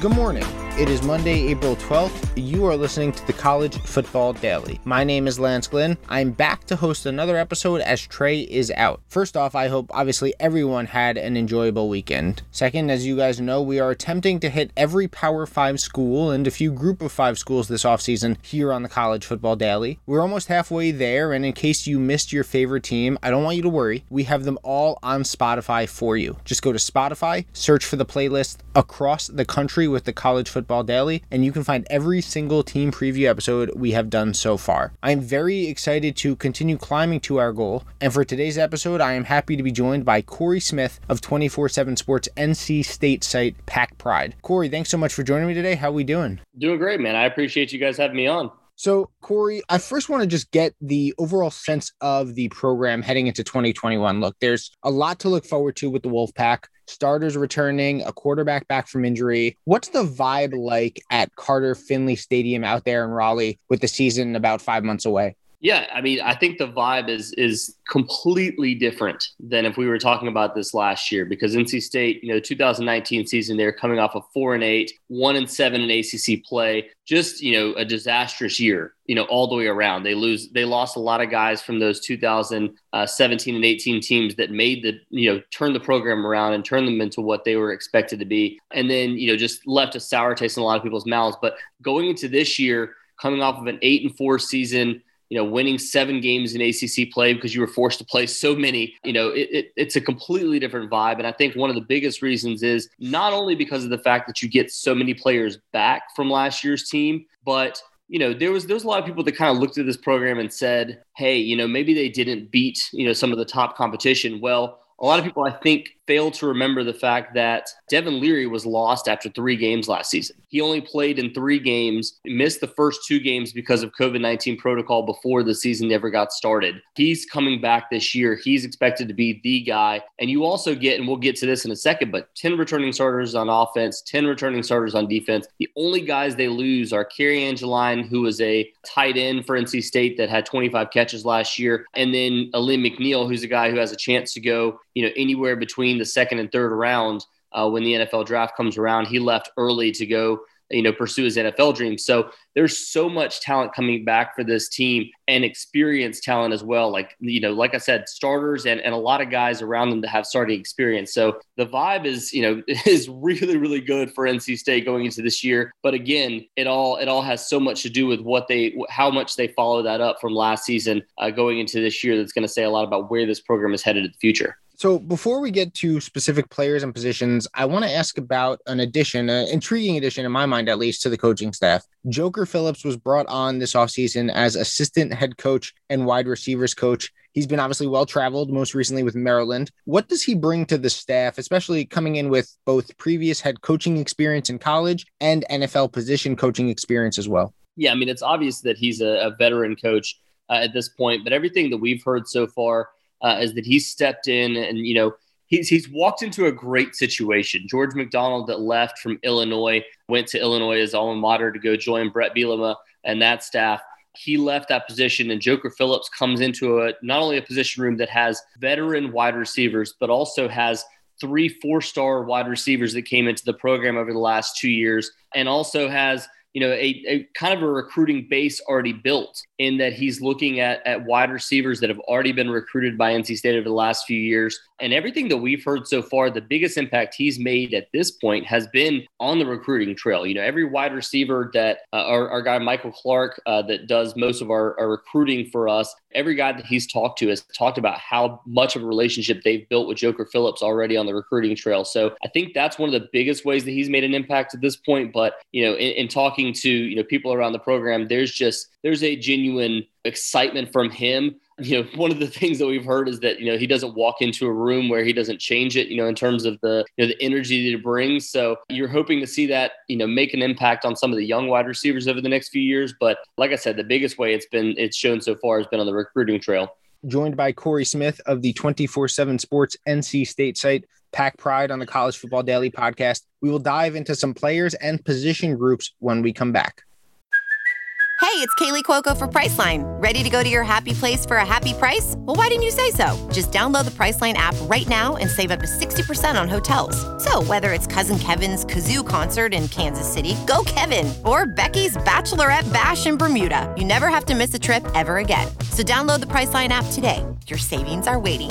Good morning. It is Monday, April 12th. You are listening to the College Football Daily. My name is Lance Glinn. I'm back to host another episode as Trey is out. First off, I hope obviously everyone had an enjoyable weekend. Second, as you guys know, we are attempting to hit every Power 5 school and a few Group of 5 schools this offseason here on the College Football Daily. We're almost halfway there, and in case you missed your favorite team, I don't want you to worry. We have them all on Spotify for you. Just go to Spotify, search for the playlist across the country with the College Football Daily, and you can find every single team preview episode we have done so far. I am very excited to continue climbing to our goal, and for today's episode, I am happy to be joined by Cory Smith of 24 7 Sports NC State site Pack Pride. Cory, thanks so much for joining me today. How are we doing? Doing great, man. I appreciate you guys having me on. So, Cory, I first want to just get the overall sense of the program heading into 2021. Look, there's a lot to look forward to with the Wolfpack. Starters returning, a quarterback back from injury. What's the vibe like at Carter Finley Stadium out there in Raleigh with the season about five months away? Yeah, I mean, I think the vibe is is completely different than if we were talking about this last year because NC State, you know, 2019 season, they're coming off a four and eight, one and seven in ACC play, just you know, a disastrous year, you know, all the way around. They lose, they lost a lot of guys from those 2017 and 18 teams that made the, you know, turn the program around and turn them into what they were expected to be, and then you know, just left a sour taste in a lot of people's mouths. But going into this year, coming off of an eight and four season you know, winning seven games in ACC play because you were forced to play so many, you know, it, it, it's a completely different vibe. And I think one of the biggest reasons is not only because of the fact that you get so many players back from last year's team, but you know, there was there was a lot of people that kind of looked at this program and said, "Hey, you know, maybe they didn't beat you know some of the top competition." Well, a lot of people, I think, fail to remember the fact that Devin Leary was lost after three games last season. He only played in three games, missed the first two games because of COVID 19 protocol before the season ever got started. He's coming back this year. He's expected to be the guy. And you also get, and we'll get to this in a second, but 10 returning starters on offense, 10 returning starters on defense. The only guys they lose are Cary Angeline, who was a tight end for NC State that had 25 catches last year, and then Alim McNeil, who's a guy who has a chance to go you know, anywhere between the second and third round uh, when the NFL draft comes around. He left early to go, you know, pursue his NFL dream. So there's so much talent coming back for this team and experienced talent as well. Like, you know, like I said, starters and, and a lot of guys around them that have starting experience. So the vibe is, you know, is really, really good for NC State going into this year. But again, it all, it all has so much to do with what they, how much they follow that up from last season uh, going into this year. That's going to say a lot about where this program is headed in the future. So before we get to specific players and positions, I want to ask about an addition, an intriguing addition in my mind, at least, to the coaching staff. Joker Phillips was brought on this offseason as assistant head coach and wide receivers coach. He's been obviously well traveled, most recently with Maryland. What does he bring to the staff, especially coming in with both previous head coaching experience in college and NFL position coaching experience as well? Yeah, I mean, it's obvious that he's a, a veteran coach uh, at this point, but everything that we've heard so far, uh, is that he stepped in and you know he's he's walked into a great situation. George McDonald that left from Illinois went to Illinois as alma mater to go join Bret Bielema and that staff. He left that position, and Joker Phillips comes into a not only a position room that has veteran wide receivers, but also has three four star wide receivers that came into the program over the last two years, and also has you know, a, a, kind of a recruiting base already built in that he's looking at, at wide receivers that have already been recruited by NC State over the last few years. And everything that we've heard so far, the biggest impact he's made at this point has been on the recruiting trail. You know, every wide receiver that uh, our, our, guy Michael Clark, uh, that does most of our, our recruiting for us, every guy that he's talked to has talked about how much of a relationship they've built with Joker Phillips already on the recruiting trail. So I think that's one of the biggest ways that he's made an impact at this point. But, you know, in, in talking to, you know, people around the program, there's just, there's a genuine excitement from him you know, one of the things that we've heard is that, you know, he doesn't walk into a room where he doesn't change it, you know, in terms of the, you know, the energy that he brings. So you're hoping to see that, you know, make an impact on some of the young wide receivers over the next few years. But like I said, the biggest way it's been, it's shown so far has been on the recruiting trail. Joined by Cory Smith of the 24 7 Sports NC State site, Pack Pride on the College Football Daily podcast. We will dive into some players and position groups when we come back. Hey, it's Kaley Cuoco for Priceline. Ready to go to your happy place for a happy price? Well, why didn't you say so? Just download the Priceline app right now and save up to 60% on hotels. So, whether it's Cousin Kevin's Kazoo concert in Kansas City, go Kevin, or Becky's Bachelorette Bash in Bermuda, you never have to miss a trip ever again. So, download the Priceline app today. Your savings are waiting.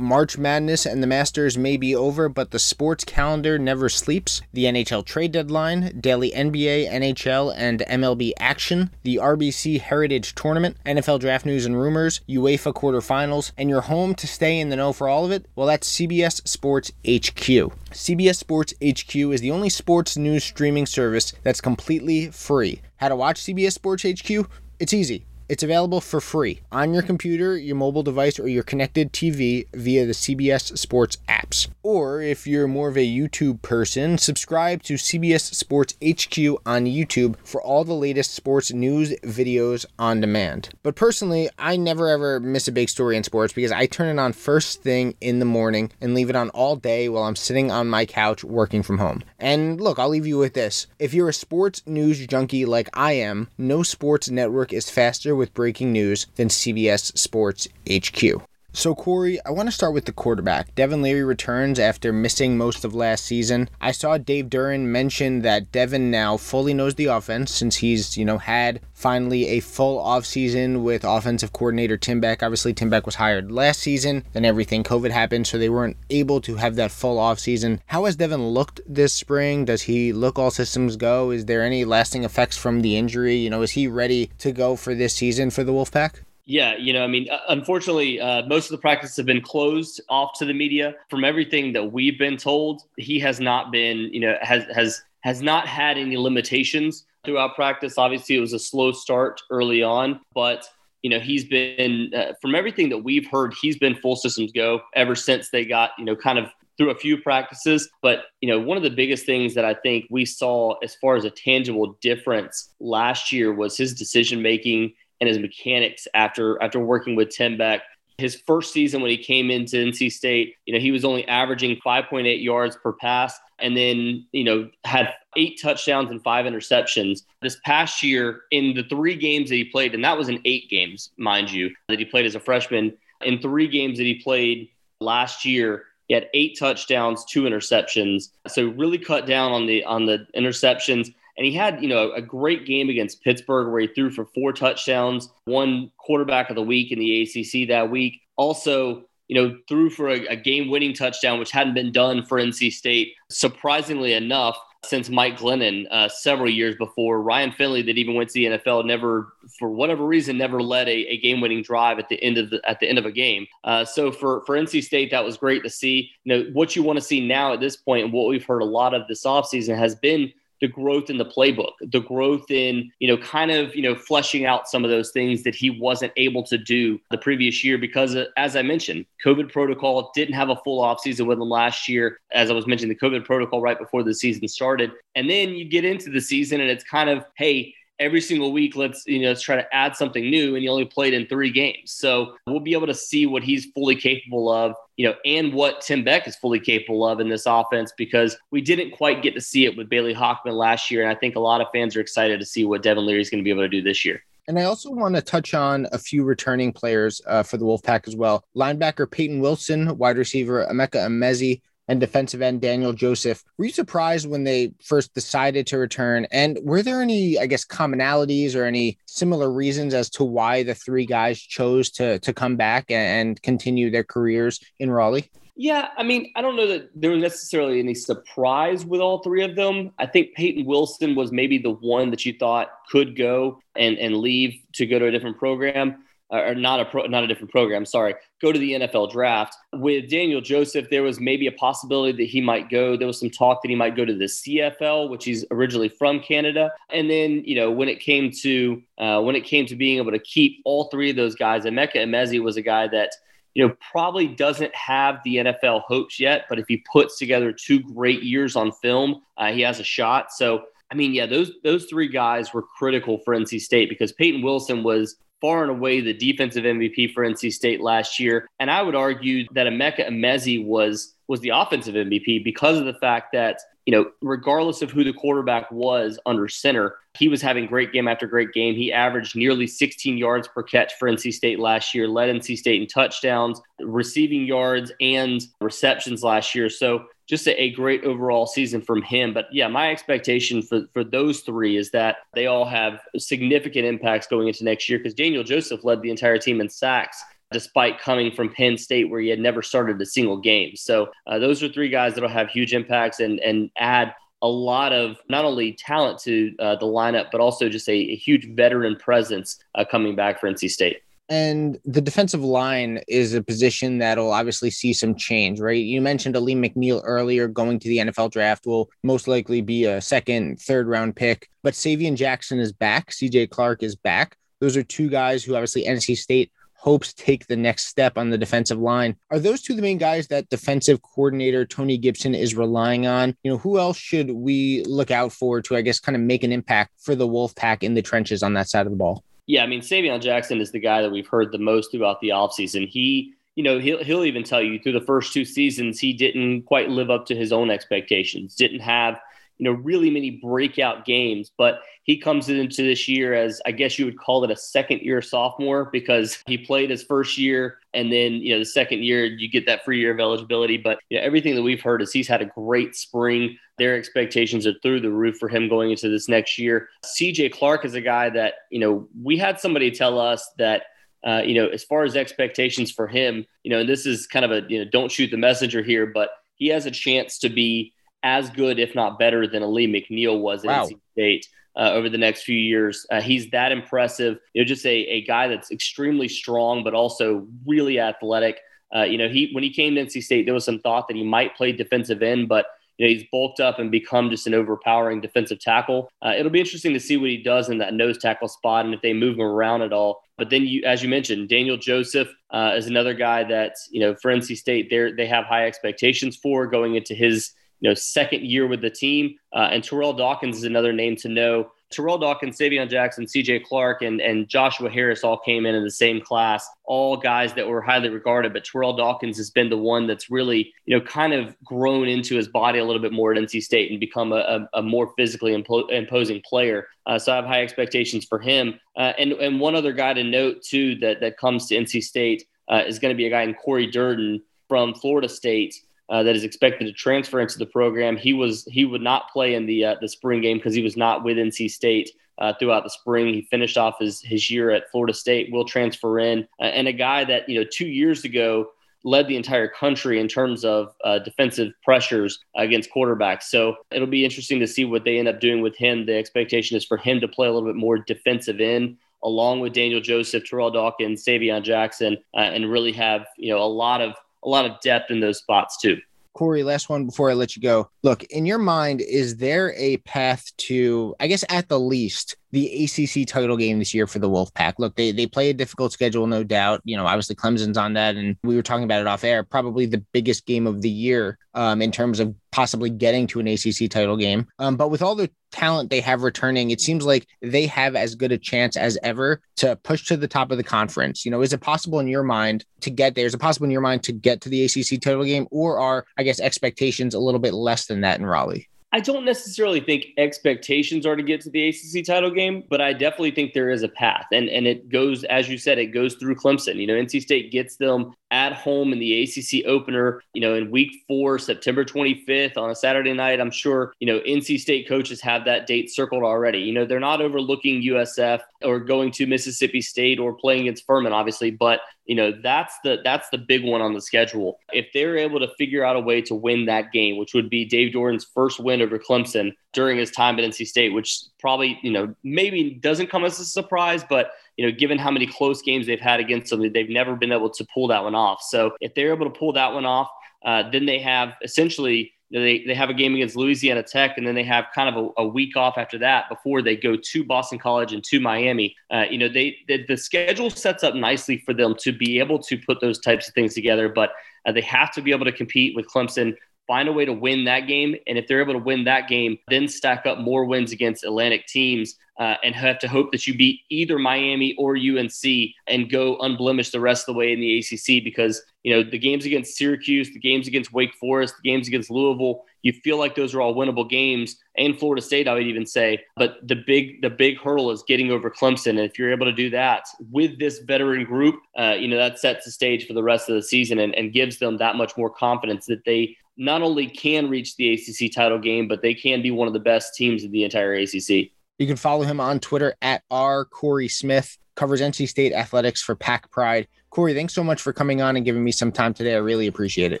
March Madness and the Masters may be over, but the sports calendar never sleeps. The NHL trade deadline, daily NBA, NHL, and MLB action, the RBC Heritage Tournament, NFL draft news and rumors, UEFA quarterfinals, and you're home to stay in the know for all of it? Well, that's CBS Sports HQ. CBS Sports HQ is the only sports news streaming service that's completely free. How to watch CBS Sports HQ? It's easy. It's available for free on your computer, your mobile device, or your connected TV via the CBS Sports apps. Or if you're more of a YouTube person, subscribe to CBS Sports HQ on YouTube for all the latest sports news videos on demand. But personally, I never ever miss a big story in sports because I turn it on first thing in the morning and leave it on all day while I'm sitting on my couch working from home. And look, I'll leave you with this. If you're a sports news junkie like I am, no sports network is faster with breaking news than CBS Sports HQ. So, Cory, I want to start with the quarterback. Devin Leary returns after missing most of last season. I saw Dave Doeren mention that Devin now fully knows the offense since he's, you know, had finally a full offseason with offensive coordinator Tim Beck. Obviously, Tim Beck was hired last season, then everything COVID happened, so they weren't able to have that full offseason. How has Devin looked this spring? Does he look all systems go? Is there any lasting effects from the injury? You know, is he ready to go for this season for the Wolfpack? Yeah, you know, I mean, uh, unfortunately, uh, most of the practices have been closed off to the media. From everything that we've been told, he has not been, you know, has has has not had any limitations throughout practice. Obviously, it was a slow start early on, but you know, he's been uh, from everything that we've heard, he's been full systems go ever since they got, you know, kind of through a few practices. But, you know, one of the biggest things that I think we saw as far as a tangible difference last year was his decision making and his mechanics after after working with Tim Beck. His first season when he came into NC State, you know, he was only averaging 5.8 yards per pass and then, you know, had eight touchdowns and five interceptions. This past year, in the three games that he played, and that was in eight games, mind you, that he played as a freshman, in three games that he played last year, he had eight touchdowns, two interceptions. So really cut down on the on the interceptions. And he had, you know, a great game against Pittsburgh where he threw for four touchdowns, won quarterback of the week in the ACC that week. Also, you know, threw for a, a game winning touchdown, which hadn't been done for NC State, surprisingly enough, since Mike Glennon uh, several years before. Ryan Finley, that even went to the NFL, never, for whatever reason, never led a, a game-winning drive at the end of the at the end of a game. Uh, so for for NC State, that was great to see. You know what you want to see now at this point, and what we've heard a lot of this offseason has been the growth in the playbook, the growth in, you know, kind of, you know, fleshing out some of those things that he wasn't able to do the previous year because, as I mentioned, COVID protocol didn't have a full offseason with him last year. As I was mentioning, the COVID protocol right before the season started. And then you get into the season and it's kind of, hey, every single week let's you know let's try to add something new and he only played in three games so we'll be able to see what he's fully capable of you know and what tim beck is fully capable of in this offense because we didn't quite get to see it with bailey hockman last year and i think a lot of fans are excited to see what devin leary is going to be able to do this year and I also want to touch on a few returning players uh, for the Wolfpack as well. Linebacker Payton Wilson, wide receiver Emeka Emezie, and defensive end Daniel Joseph. Were you surprised when they first decided to return? And were there any, I guess, commonalities or any similar reasons as to why the three guys chose to to come back and continue their careers in Raleigh? Yeah, I mean, I don't know that there was necessarily any surprise with all three of them. I think Payton Wilson was maybe the one that you thought could go and, and leave to go to a different program or not a pro, not a different program. Sorry, go to the NFL draft with Daniel Joseph. There was maybe a possibility that he might go. There was some talk that he might go to the CFL, which he's originally from Canada. And then you know when it came to uh, when it came to being able to keep all three of those guys, Emeka Emezie was a guy that you know probably doesn't have the NFL hopes yet, but if he puts together two great years on film, uh, he has a shot. So. I mean, yeah, those those three guys were critical for NC State because Payton Wilson was far and away the defensive MVP for NC State last year. And I would argue that Emeka Emezie was was the offensive MVP because of the fact that, you know, regardless of who the quarterback was under center, he was having great game after great game. He averaged nearly 16 yards per catch for NC State last year, led NC State in touchdowns, receiving yards, and receptions last year. So just a, a, great overall season from him. But yeah, my expectation for, for those three is that they all have significant impacts going into next year because Daniel Joseph led the entire team in sacks despite coming from Penn State where he had never started a single game. So uh, those are three guys that'll have huge impacts and, and add a lot of not only talent to uh, the lineup, but also just a, a huge veteran presence uh, coming back for NC State. And the defensive line is a position that'll obviously see some change, right? You mentioned Alim McNeil earlier going to the NFL draft will most likely be a second, third round pick, but Savion Jackson is back. CJ Clark is back. Those are two guys who obviously NC State hopes take the next step on the defensive line. Are those two the main guys that defensive coordinator Tony Gibson is relying on? You know, who else should we look out for to, I guess, kind of make an impact for the Wolfpack in the trenches on that side of the ball? Yeah, I mean, Savion Jackson is the guy that we've heard the most throughout the offseason. He, you know, he'll, he'll even tell you through the first two seasons, he didn't quite live up to his own expectations, didn't have, you know, really many breakout games, but he comes into this year as I guess you would call it a second year sophomore because he played his first year and then, you know, the second year you get that free year of eligibility. But you know, everything that we've heard is he's had a great spring their expectations are through the roof for him going into this next year. CJ Clark is a guy that, you know, we had somebody tell us that, uh, you know, as far as expectations for him, you know, and this is kind of a, you know, don't shoot the messenger here, but he has a chance to be as good, if not better, than Alim McNeil was at wow. NC State. Uh, over the next few years. Uh, he's that impressive. You know, just a, a guy that's extremely strong, but also really athletic. Uh, you know, he when he came to NC State, there was some thought that he might play defensive end, but you know, he's bulked up and become just an overpowering defensive tackle. Uh, it'll be interesting to see what he does in that nose tackle spot and if they move him around at all. But then, you, as you mentioned, Daniel Joseph uh, is another guy that you know for NC State they they have high expectations for going into his you know second year with the team. Uh, and Terrell Dawkins is another name to know. Terrell Dawkins, Savion Jackson, CJ Clark, and, and Joshua Harris all came in in the same class, all guys that were highly regarded. But Terrell Dawkins has been the one that's really, you know, kind of grown into his body a little bit more at NC State and become a, a, a more physically impo- imposing player. Uh, so I have high expectations for him. Uh, and, and one other guy to note, too, that, that comes to NC State uh, is going to be a guy in Cory Durden from Florida State uh, that is expected to transfer into the program. He was he would not play in the uh, the spring game because he was not with NC State uh, throughout the spring. He finished off his his year at Florida State. Will transfer in, and a guy that you know two years ago led the entire country in terms of uh, defensive pressures against quarterbacks. So it'll be interesting to see what they end up doing with him. The expectation is for him to play a little bit more defensive end along with Daniel Joseph, Terrell Dawkins, Savion Jackson, uh, and really have you know a lot of a lot of depth in those spots too. Cory, last one before I let you go. Look, in your mind, is there a path to, I guess, at the least, the ACC title game this year for the Wolfpack. Look, they they play a difficult schedule, no doubt. You know, obviously Clemson's on that, and we were talking about it off air. Probably the biggest game of the year um, in terms of possibly getting to an ACC title game. Um, but with all the talent they have returning, it seems like they have as good a chance as ever to push to the top of the conference. You know, is it possible in your mind to get there? Is it possible in your mind to get to the ACC title game, or are I guess expectations a little bit less than that in Raleigh? I don't necessarily think expectations are to get to the ACC title game, but I definitely think there is a path. And and it goes, as you said, it goes through Clemson. You know, NC State gets them at home in the ACC opener, you know, in week four, September 25th on a Saturday night. I'm sure, you know, NC State coaches have that date circled already. You know, they're not overlooking USF or going to Mississippi State or playing against Furman, obviously, but you know that's the that's the big one on the schedule. If they're able to figure out a way to win that game which would be dave doeren's first win over clemson during his time at nc state which probably you know maybe doesn't come as a surprise but you know given how many close games they've had against them they've never been able to pull that one off. So if they're able to pull that one off uh, then they have essentially they, they have a game against Louisiana Tech, and then they have kind of a, a week off after that before they go to Boston College and to Miami. Uh, you know, they, they, the schedule sets up nicely for them to be able to put those types of things together, but uh, they have to be able to compete with Clemson find a way to win that game. And if they're able to win that game, then stack up more wins against Atlantic teams uh, and have to hope that you beat either Miami or UNC and go unblemished the rest of the way in the ACC because, you know, the games against Syracuse, the games against Wake Forest, the games against Louisville, you feel like those are all winnable games and Florida State, I would even say. But the big, the big hurdle is getting over Clemson. And if you're able to do that with this veteran group, uh, you know, that sets the stage for the rest of the season and, and gives them that much more confidence that they not only can reach the ACC title game, but they can be one of the best teams in the entire ACC. You can follow him on Twitter at R Cory Smith, covers NC State athletics for Pack Pride. Cory, thanks so much for coming on and giving me some time today. I really appreciate it.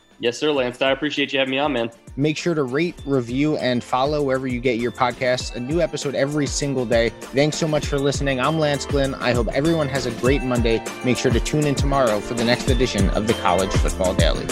Yes, sir, Lance. I appreciate you having me on, man. Make sure to rate, review, and follow wherever you get your podcasts. A new episode every single day. Thanks so much for listening. I'm Lance Glinn. I hope everyone has a great Monday. Make sure to tune in tomorrow for the next edition of the College Football Daily.